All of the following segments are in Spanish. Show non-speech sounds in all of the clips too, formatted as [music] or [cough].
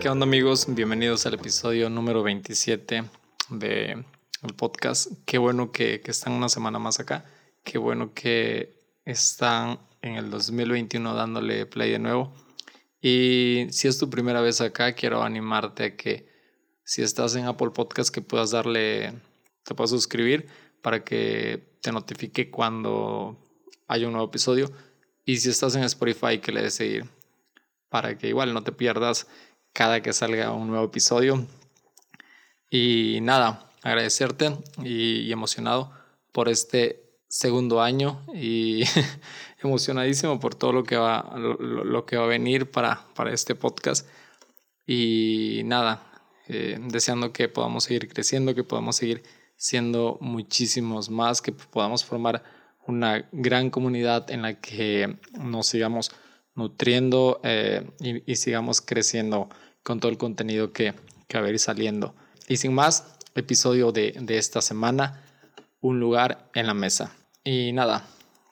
¿Qué onda amigos? Bienvenidos al episodio número 27 del podcast. Qué bueno que, que están una semana más acá. Qué bueno que están en el 2021 dándole play de nuevo. Y si es tu primera vez acá, quiero animarte a que si estás en Apple Podcast que puedas darle, te puedas suscribir para que te notifique cuando haya un nuevo episodio. Y si estás en Spotify, que le des seguir para que igual no te pierdas cada que salga un nuevo episodio. Y nada, agradecerte y, emocionado por este segundo año y [laughs] emocionadísimo por todo lo que va, lo, que va a venir para, para este podcast. Y nada, eh, deseando que podamos seguir creciendo, que podamos seguir siendo muchísimos más, que podamos formar una gran comunidad en la que nos sigamos nutriendo eh, y, sigamos creciendo con todo el contenido que, que va a ir saliendo. Y sin más, episodio de, de esta semana, un lugar en la mesa. Y nada,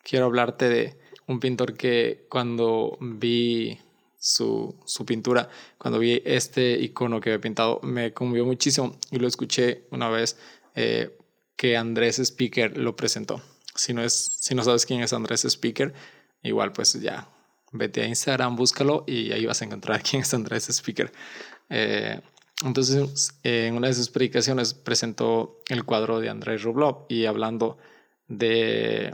quiero hablarte de un pintor que cuando vi su, su, pintura, cuando vi este icono que había pintado, me conmovió muchísimo y lo escuché una vez eh, que Andrés Speaker lo presentó. Si no, es, si no sabes quién es Andrés Speaker, igual pues ya vete a Instagram, búscalo y ahí vas a encontrar [laughs] quién es Andrés Speaker. Eh, entonces, en una de sus predicaciones presentó el cuadro de Andrés Rublev y hablando de,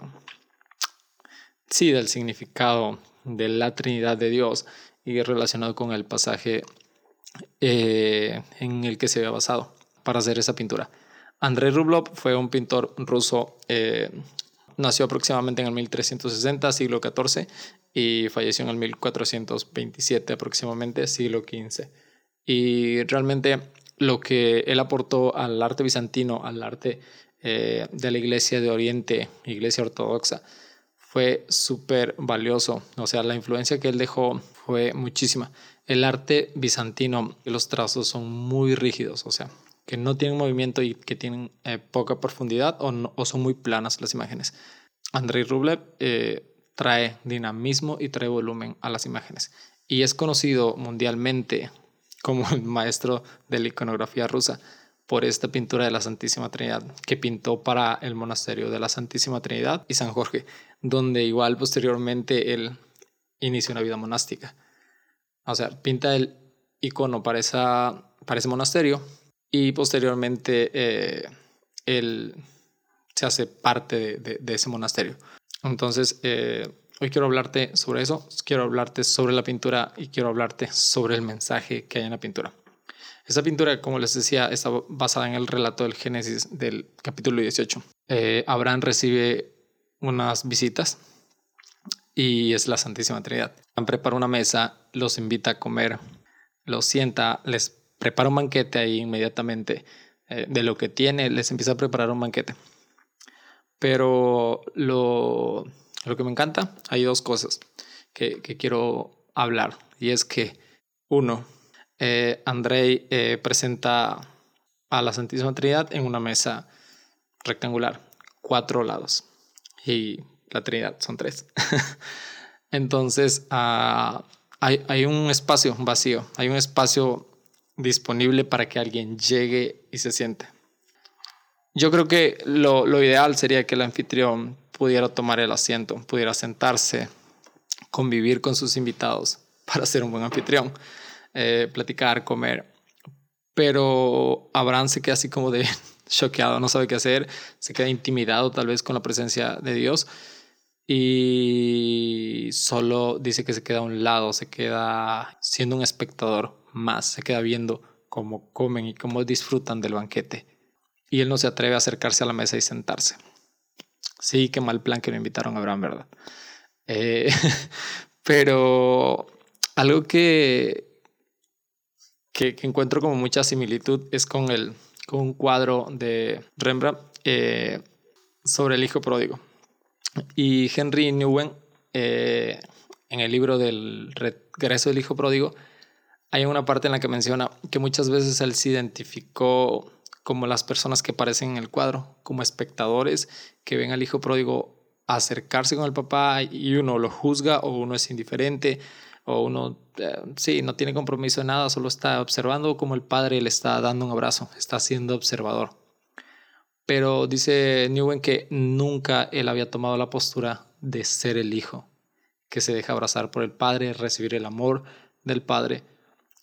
sí, del significado de la Trinidad de Dios y relacionado con el pasaje eh, en el que se había basado para hacer esa pintura. Andrés Rublev fue un pintor ruso eh, nació aproximadamente en el 1360, siglo XIV, y falleció en el 1427 aproximadamente, siglo XV. Y realmente lo que él aportó al arte bizantino, al arte eh, de la iglesia de Oriente, iglesia ortodoxa, fue súper valioso. O sea, la influencia que él dejó fue muchísima. El arte bizantino, los trazos son muy rígidos, o sea, que no tienen movimiento y que tienen eh, poca profundidad o, son muy planas las imágenes. Andrei Rublev eh, trae dinamismo y trae volumen a las imágenes y es conocido mundialmente como el maestro de la iconografía rusa por esta pintura de la Santísima Trinidad que pintó para el monasterio de la Santísima Trinidad y San Jorge, donde igual posteriormente él inició una vida monástica. O sea, pinta el icono para, esa, para ese monasterio y posteriormente eh, él se hace parte de, ese monasterio. Entonces, eh, hoy quiero hablarte sobre eso, quiero hablarte sobre la pintura y quiero hablarte sobre el mensaje que hay en la pintura. Esta pintura, como les decía, está basada en el relato del Génesis del capítulo 18. Eh, Abraham recibe unas visitas y es la Santísima Trinidad. Prepara una mesa, los invita a comer, los sienta, les prepara un banquete ahí inmediatamente. Eh, de lo que tiene, les empieza a preparar un banquete. Pero lo, lo que me encanta, hay dos cosas que, que quiero hablar. Y es que, uno, eh, Andrei eh, presenta a la Santísima Trinidad en una mesa rectangular, cuatro lados. Y la Trinidad son tres. [laughs] Entonces, ah, hay, hay, un espacio vacío, hay un espacio disponible para que alguien llegue y se siente. Yo creo que lo, ideal sería que el anfitrión pudiera tomar el asiento, pudiera sentarse, convivir con sus invitados para ser un buen anfitrión, eh, platicar, comer. Pero Abraham se queda así como de [laughs] choqueado, no sabe qué hacer, se queda intimidado tal vez con la presencia de Dios y solo dice que se queda a un lado, se queda siendo un espectador más, se queda viendo cómo comen y cómo disfrutan del banquete. Y él no se atreve a acercarse a la mesa y sentarse. Sí, qué mal plan que me invitaron a Abraham, ¿verdad? Eh, [laughs] pero algo que, que, encuentro como mucha similitud es con, el, con un cuadro de Rembrandt eh, sobre el hijo pródigo. Y Henry Newen, eh, en el libro del regreso del hijo pródigo, hay una parte en la que menciona que muchas veces él se identificó como las personas que aparecen en el cuadro, como espectadores que ven al hijo pródigo acercarse con el papá y uno lo juzga o uno es indiferente o uno, eh, sí, no tiene compromiso en nada, solo está observando como el padre le está dando un abrazo, está siendo observador. Pero dice Newen que nunca él había tomado la postura de ser el hijo, que se deja abrazar por el padre, recibir el amor del padre.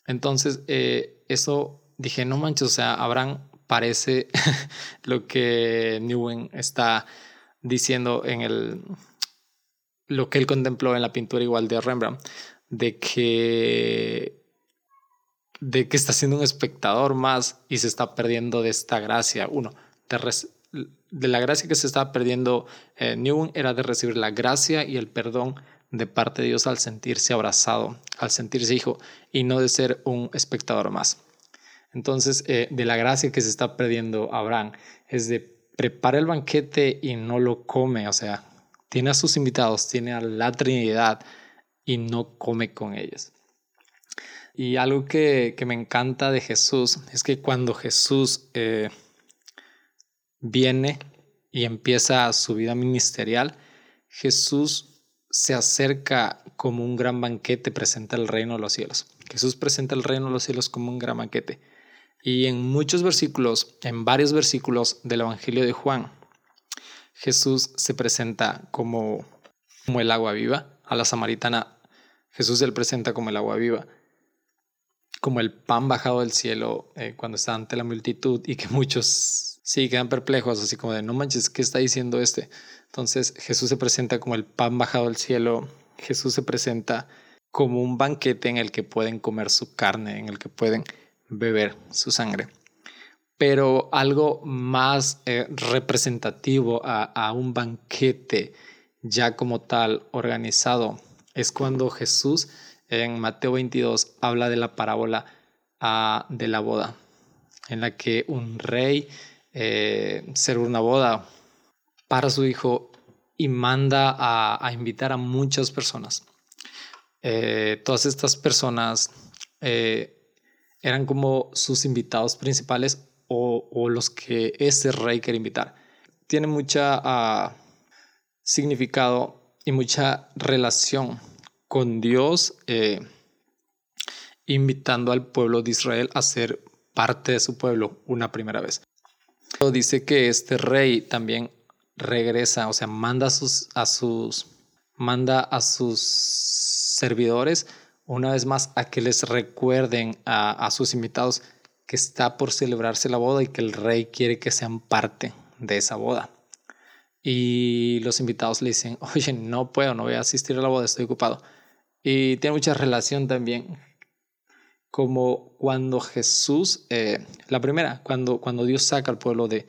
Entonces, eh, eso dije, no manches, o sea, Abraham parece [laughs] lo que Newen está diciendo en el lo que él contempló en la pintura igual de Rembrandt de que de que está siendo un espectador más y se está perdiendo de esta gracia. Uno, de, la gracia que se estaba perdiendo eh, era de recibir la gracia y el perdón de parte de Dios al sentirse abrazado, al sentirse hijo y no de ser un espectador más. Entonces, eh, de la gracia que se está perdiendo Abraham es de prepara el banquete y no lo come, o sea, tiene a sus invitados, tiene a la Trinidad, y no come con ellas. Y algo que, me encanta de Jesús es que cuando Jesús eh, viene y empieza su vida ministerial, Jesús se acerca como un gran banquete, presenta el reino de los cielos. Jesús presenta el reino de los cielos como un gran banquete. Y en muchos versículos, en varios versículos del Evangelio de Juan, Jesús se presenta como, como el agua viva, a la samaritana, Jesús se le presenta como el agua viva, como el pan bajado del cielo eh, cuando está ante la multitud y que muchos sí quedan perplejos, así como de no manches, ¿qué está diciendo este? Entonces Jesús se presenta como el pan bajado del cielo, Jesús se presenta como un banquete en el que pueden comer su carne, en el que pueden beber su sangre. Pero algo más eh, representativo a, un banquete ya como tal organizado. Es cuando Jesús en Mateo 22 habla de la parábola ah, de la boda, en la que un rey eh, será una boda para su hijo y manda a, invitar a muchas personas. Eh, todas estas personas eh, eran como sus invitados principales o, los que ese rey quiere invitar. Tiene mucha ah, significado y mucha relación con Dios, eh, invitando al pueblo de Israel a ser parte de su pueblo una primera vez. Dice que este rey también regresa, o sea, manda a sus, a sus, manda a sus servidores una vez más a que les recuerden a, a sus invitados que está por celebrarse la boda y que el rey quiere que sean parte de esa boda y los invitados le dicen, oye, no puedo, no voy a asistir a la boda, estoy ocupado. Y tiene mucha relación también como cuando Jesús, eh, la primera, cuando, cuando Dios saca al pueblo de,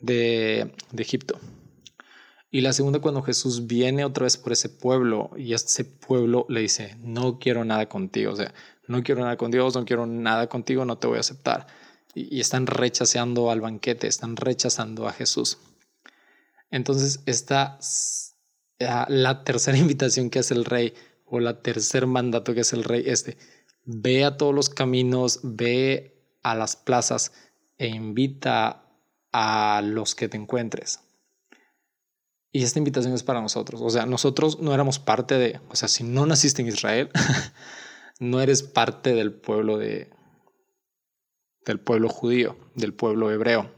de, Egipto. Y la segunda, cuando Jesús viene otra vez por ese pueblo y ese pueblo le dice, no quiero nada contigo, o sea, no quiero nada con Dios, no quiero nada contigo, no te voy a aceptar. Y, y están rechazando al banquete, están rechazando a Jesús. Entonces, esta la tercera [laughs] invitación que hace el rey o la tercer mandato que hace el rey este, ve a todos los caminos, ve a las plazas e invita a los que te encuentres. Y esta invitación es para nosotros. O sea, nosotros no éramos parte de, o sea, si no naciste en Israel, [laughs] no eres parte del pueblo de, del pueblo judío, del pueblo hebreo.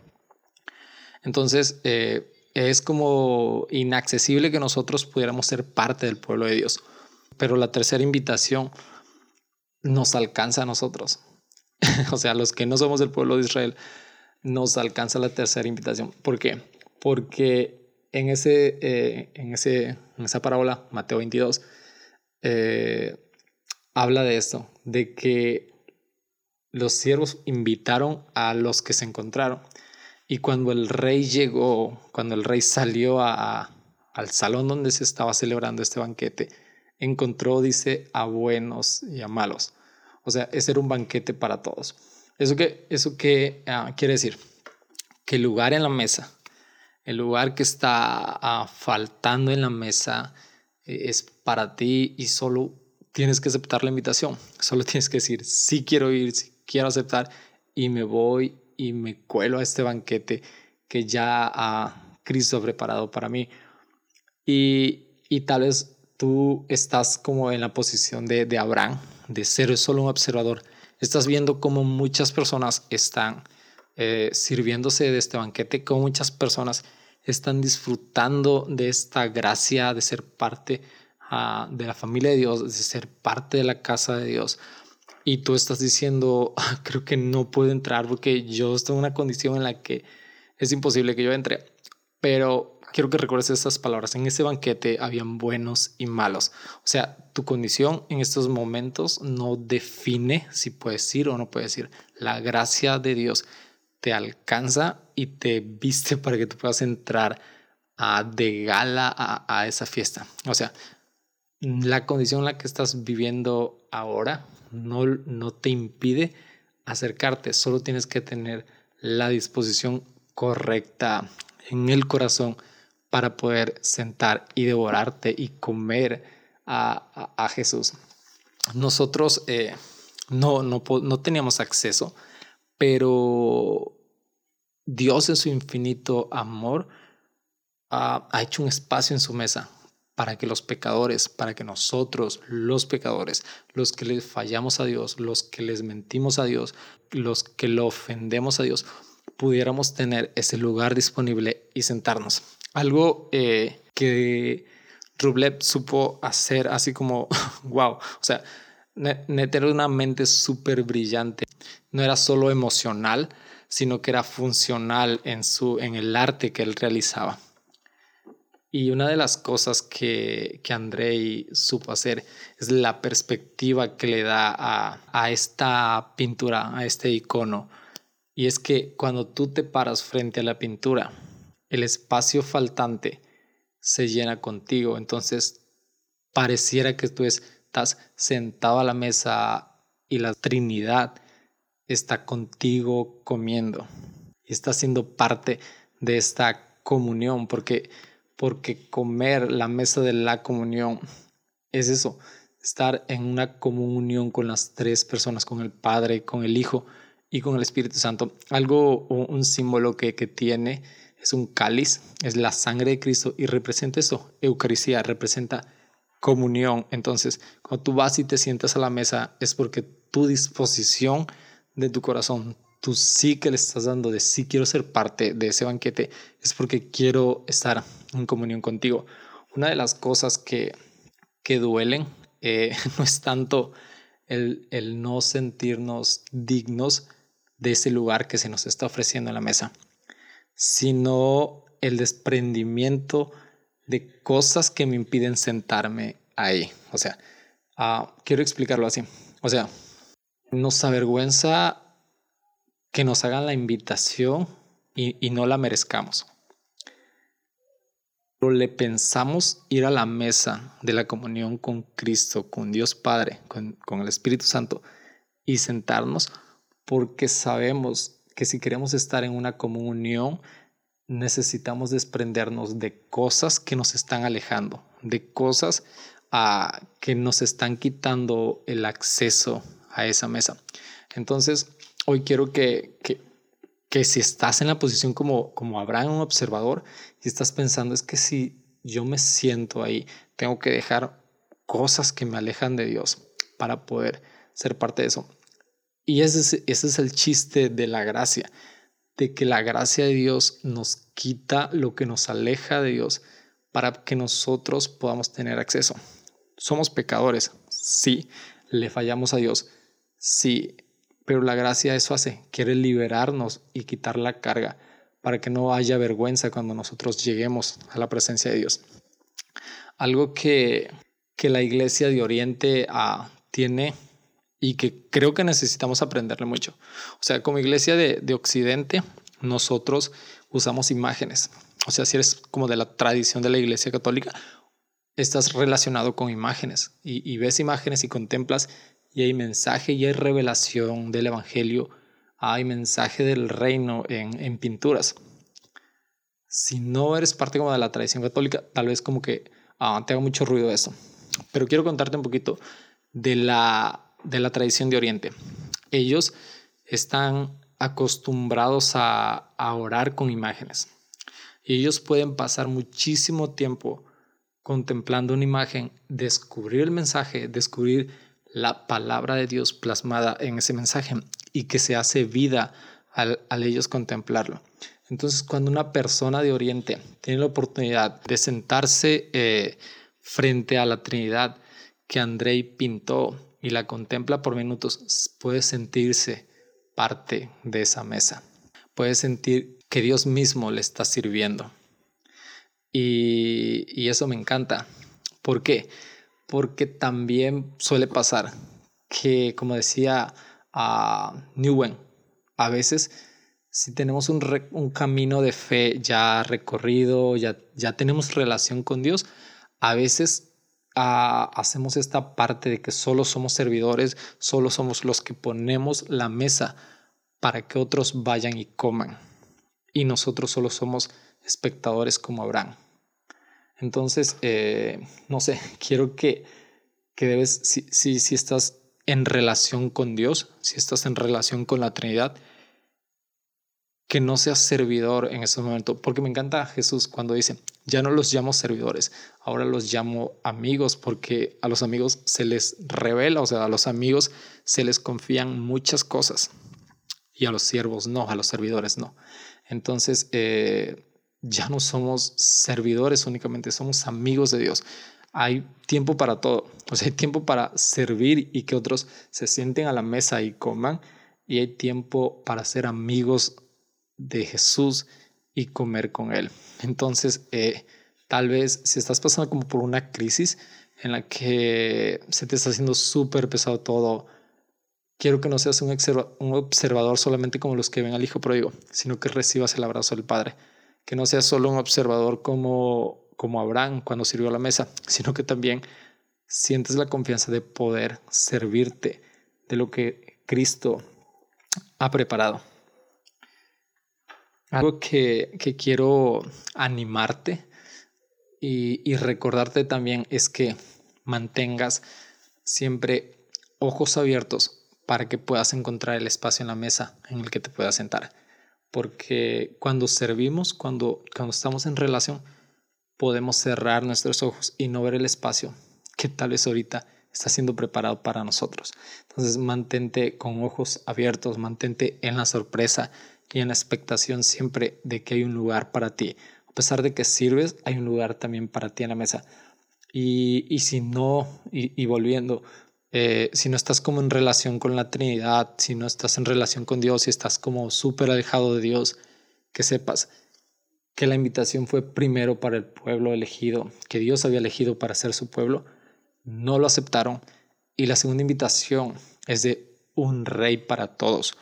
Entonces, eh, es como inaccesible que nosotros pudiéramos ser parte del pueblo de Dios. Pero la tercera invitación nos alcanza a nosotros. [laughs] o sea, los que no somos del pueblo de Israel, nos alcanza la tercera invitación. ¿Por qué? Porque en, ese, eh, en, ese, en esa parábola, Mateo 22, eh, habla de esto, de que los siervos invitaron a los que se encontraron. Y cuando el rey llegó, cuando el rey salió al salón donde se estaba celebrando este banquete, encontró, dice, a buenos y a malos. O sea, ese era un banquete para todos. ¿Eso qué, eso qué ah, quiere decir? Que el lugar en la mesa, el lugar que está ah, faltando en la mesa eh, es para ti y solo tienes que aceptar la invitación. Solo [laughs] tienes que decir, sí quiero ir, sí quiero aceptar y me voy y me cuelo a este banquete que ya ha Cristo preparado para mí. Y, y tal vez tú estás como en la posición de, Abraham, de ser solo un observador. Estás viendo cómo muchas personas están eh, sirviéndose de este banquete, cómo muchas personas están disfrutando de esta gracia de ser parte uh, de la familia de Dios, de ser parte de la casa de Dios. Y tú estás diciendo, ah, creo que no puedo entrar porque yo estoy en una condición en la que es imposible que yo entre. Pero quiero que recuerdes estas palabras. En ese banquete habían buenos y malos. O sea, tu condición en estos momentos no define si puedes ir o no puedes ir. La gracia de Dios te alcanza y te viste para que tú puedas entrar a, de gala a, a esa fiesta. O sea, la condición en la que estás viviendo ahora no, no te impide acercarte, solo tienes que tener la disposición correcta en el corazón para poder sentar y devorarte y comer a, a, Jesús. Nosotros eh, no, no, no teníamos acceso, pero Dios en su infinito amor ha, ha hecho un espacio en su mesa para que los pecadores, para que nosotros, los pecadores, los que les fallamos a Dios, los que les mentimos a Dios, los que lo ofendemos a Dios, pudiéramos tener ese lugar disponible y sentarnos. Algo eh, que Rublev supo hacer así como, [laughs] wow, o sea, tener una mente súper brillante. No era solo emocional, sino que era funcional en, su, en el arte que él realizaba. Y una de las cosas que, que Andrei supo hacer es la perspectiva que le da a, a esta pintura, a este icono. Y es que cuando tú te paras frente a la pintura, el espacio faltante se llena contigo. Entonces, pareciera que tú estás sentado a la mesa y la Trinidad está contigo comiendo y está siendo parte de esta comunión, porque porque comer la mesa de la comunión es eso, estar en una comunión con las tres personas, con el Padre, con el Hijo y con el Espíritu Santo. Algo, un símbolo que, que tiene es un cáliz, es la sangre de Cristo y representa eso, Eucaristía, representa comunión. Entonces, cuando tú vas y te sientas a la mesa es porque tu disposición de tu corazón, tú sí que le estás dando de sí quiero ser parte de ese banquete, es porque quiero estar en comunión contigo. Una de las cosas que, que duelen eh, [laughs] no es tanto el, el no sentirnos dignos de ese lugar que se nos está ofreciendo en la mesa, sino el desprendimiento de cosas que me impiden sentarme ahí. O sea, uh, quiero explicarlo así. O sea, nos avergüenza que nos hagan la invitación y, no la merezcamos. Pero le pensamos ir a la mesa de la comunión con Cristo, con Dios Padre, con, con el Espíritu Santo y sentarnos porque sabemos que si queremos estar en una comunión necesitamos desprendernos de cosas que nos están alejando, de cosas ah, que nos están quitando el acceso a esa mesa. Entonces, hoy quiero que, que, que si estás en la posición como, como Abraham, un observador, y estás pensando, es que si yo me siento ahí, tengo que dejar cosas que me alejan de Dios para poder ser parte de eso. Y ese es, ese es el chiste de la gracia, de que la gracia de Dios nos quita lo que nos aleja de Dios para que nosotros podamos tener acceso. Somos pecadores, sí, le fallamos a Dios, sí, pero la gracia eso hace, quiere liberarnos y quitar la carga para que no haya vergüenza cuando nosotros lleguemos a la presencia de Dios. Algo que, que la iglesia de Oriente ah, tiene y que creo que necesitamos aprenderle mucho. O sea, como iglesia de, de Occidente, nosotros usamos imágenes. O sea, si eres como de la tradición de la iglesia católica, estás relacionado con imágenes y, y ves imágenes y contemplas y hay mensaje y hay revelación del Evangelio, hay mensaje del reino en, en pinturas. Si no eres parte como de la tradición católica, tal vez como que ah, te haga mucho ruido eso. Pero quiero contarte un poquito de la, de la tradición de Oriente. Ellos están acostumbrados a, orar con imágenes. Y ellos pueden pasar muchísimo tiempo contemplando una imagen, descubrir el mensaje, descubrir la palabra de Dios plasmada en ese mensaje y que se hace vida al, ellos contemplarlo. Entonces, cuando una persona de Oriente tiene la oportunidad de sentarse eh, frente a la Trinidad que Andrei pintó y la contempla por minutos, puede sentirse parte de esa mesa. Puede sentir que Dios mismo le está sirviendo. Y, eso me encanta. ¿Por qué? Porque también suele pasar que, como decía a Newen, a veces si tenemos un, camino de fe ya recorrido, ya, ya tenemos relación con Dios, a veces ah, hacemos esta parte de que solo somos servidores, solo somos los que ponemos la mesa para que otros vayan y coman. Y nosotros solo somos espectadores como Abraham. Entonces, eh, no sé, [laughs] quiero que, que debes, si, si, si estás en relación con Dios, si estás en relación con la Trinidad, que no seas servidor en ese momento, porque me encanta Jesús cuando dice, ya no los llamo servidores, ahora los llamo amigos, porque a los amigos se les revela, o sea, a los amigos se les confían muchas cosas y a los siervos no, a los servidores no. Entonces, eh, ya no somos servidores únicamente, somos amigos de Dios. Hay tiempo para todo, o hay tiempo para servir y que otros se sienten a la mesa y coman, y hay tiempo para ser amigos de Jesús y comer con Él. Entonces, eh, tal vez si estás pasando como por una crisis en la que se te está haciendo súper pesado todo, quiero que no seas un, observador solamente como los que ven al Hijo Pródigo, sino que recibas el abrazo del Padre que no seas solo un observador como, como Abraham cuando sirvió a la mesa, sino que también sientes la confianza de poder servirte de lo que Cristo ha preparado. Algo que, que quiero animarte y, y recordarte también es que mantengas siempre ojos abiertos para que puedas encontrar el espacio en la mesa en el que te puedas sentar porque cuando servimos, cuando, cuando estamos en relación, podemos cerrar nuestros ojos y no ver el espacio que tal vez ahorita está siendo preparado para nosotros. Entonces mantente con ojos abiertos, mantente en la sorpresa y en la expectación siempre de que hay un lugar para ti. A pesar de que sirves, hay un lugar también para ti en la mesa. Y, y si no, y, volviendo, eh, si no estás como en relación con la Trinidad, si no estás en relación con Dios, si estás como súper alejado de Dios, que sepas que la invitación fue primero para el pueblo elegido, que Dios había elegido para ser su pueblo, no lo aceptaron. Y la segunda invitación es de un rey para todos,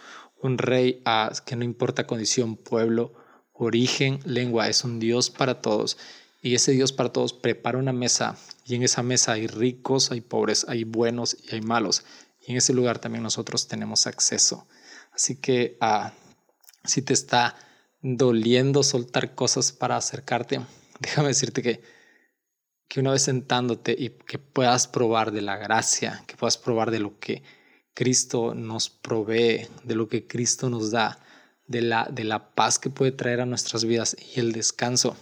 un rey a, que no importa condición, pueblo, origen, lengua, es un Dios para todos. Y ese Dios para todos prepara una mesa y en esa mesa hay ricos, hay pobres, hay buenos y hay malos. Y en ese lugar también nosotros tenemos acceso. Así que ah, si te está doliendo soltar cosas para acercarte, [laughs] déjame decirte que, que una vez sentándote y que puedas probar de la gracia, que puedas probar de lo que Cristo nos provee, de lo que Cristo nos da, de la, de la paz que puede traer a nuestras vidas y el descanso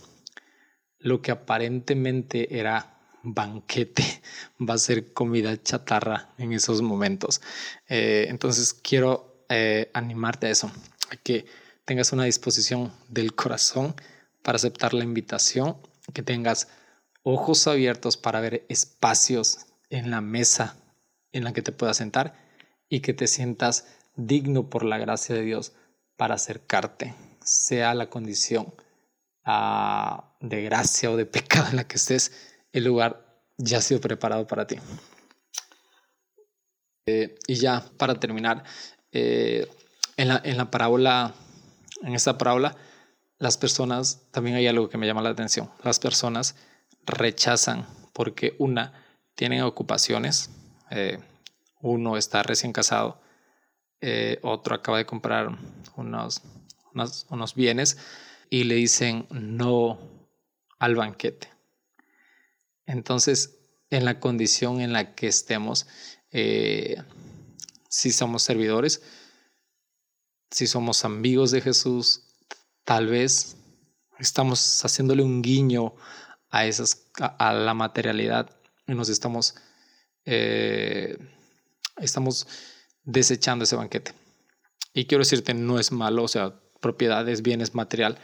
lo que aparentemente era banquete [laughs] va a ser comida chatarra en esos momentos. Eh, entonces quiero eh, animarte a eso, a que tengas una disposición del corazón para aceptar la invitación, que tengas ojos abiertos para ver espacios en la mesa en la que te puedas sentar y que te sientas digno por la gracia de Dios para acercarte, sea la condición de gracia o de pecado en la que estés, el lugar ya ha sido preparado para ti. Eh, y ya, para terminar, eh, en, la, en la parábola, en esta parábola, las personas, también hay algo que me llama la atención, las personas rechazan porque una, tienen ocupaciones, eh, uno está recién casado, otro acaba de comprar unos, unos, unos bienes, y le dicen no al banquete. Entonces, en la condición en la que estemos, eh, si somos servidores, si somos amigos de Jesús, tal vez estamos haciéndole un guiño a, esas, a, la materialidad y nos estamos, eh, estamos desechando ese banquete. Y quiero decirte, no es malo, o sea, propiedades, bienes, material,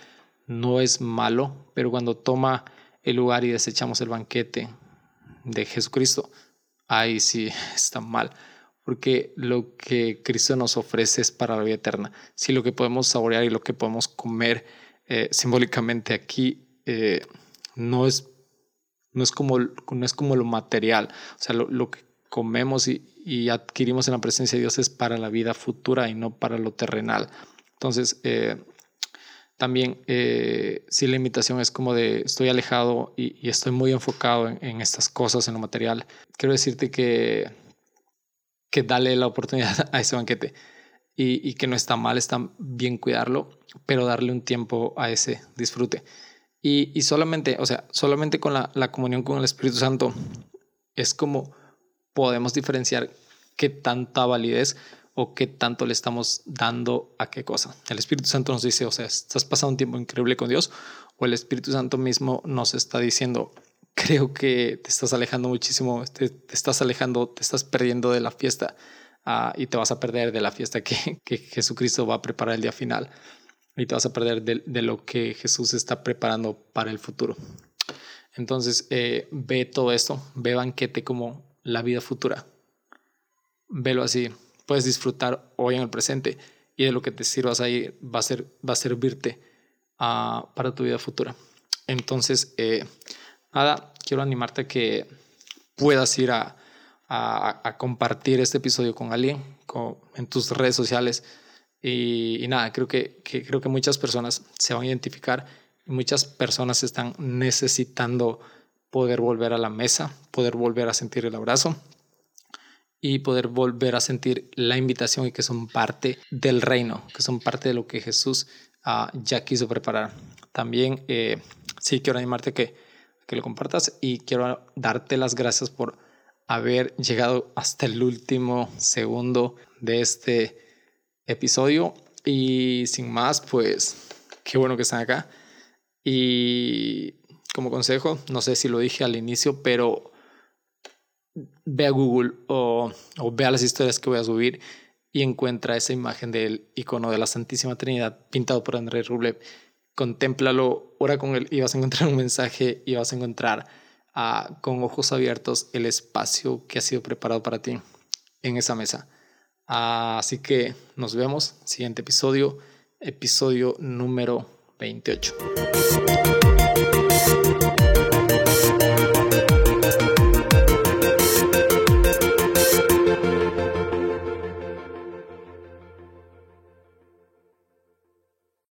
no es malo, pero cuando toma el lugar y desechamos el banquete de Jesucristo, ahí sí [laughs] está mal, porque lo que Cristo nos ofrece es para la vida eterna. Si lo que podemos saborear y lo que podemos comer eh, simbólicamente aquí eh, no, es, no, es como, no es como lo material, o sea, lo, que comemos y, adquirimos en la presencia de Dios es para la vida futura y no para lo terrenal. Entonces, eh, también si la invitación es como de estoy alejado y, estoy muy enfocado en, estas cosas, en lo material, quiero decirte que, que dale la oportunidad [laughs] a ese banquete y, que no está mal, está bien cuidarlo, pero darle un tiempo a ese disfrute. Y, solamente, o sea, solamente con la, comunión con el Espíritu Santo es como podemos diferenciar qué tanta validez o qué tanto le estamos dando a qué cosa. El Espíritu Santo nos dice, o sea, estás pasando un tiempo increíble con Dios, o el Espíritu Santo mismo nos está diciendo, creo que te estás alejando muchísimo, te, te estás alejando, te estás perdiendo de la fiesta Ah, y te vas a perder de la fiesta que, [laughs] que, Jesucristo va a preparar el día final y te vas a perder de, de lo que Jesús está preparando para el futuro. Entonces, eh, ve todo esto, ve banquete como la vida futura. Velo así. Puedes disfrutar hoy en el presente y de lo que te sirvas ahí va a, ser, va a servirte uh, para tu vida futura. Entonces, eh, nada, quiero animarte a que puedas ir a, compartir este episodio con alguien en tus redes sociales. Y, nada, creo que, creo que muchas personas se van a identificar muchas personas están necesitando poder volver a la mesa, poder volver a sentir el abrazo y poder volver a sentir la invitación y que son parte del reino, que son parte de lo que Jesús ah, ya quiso preparar. También eh, sí quiero animarte que, que lo compartas y quiero darte las gracias por haber llegado hasta el último segundo de este episodio. Y sin más, pues qué bueno que están acá. Y como consejo, no sé si lo dije al inicio, pero ve a Google o, o ve a las historias que voy a subir y encuentra esa imagen del icono de la Santísima Trinidad pintado por Andrés Rublev. Contémplalo, ora con él y vas a encontrar un mensaje y vas a encontrar con ojos abiertos el espacio que ha sido preparado para ti en esa mesa. así que nos vemos, siguiente episodio, episodio número 28.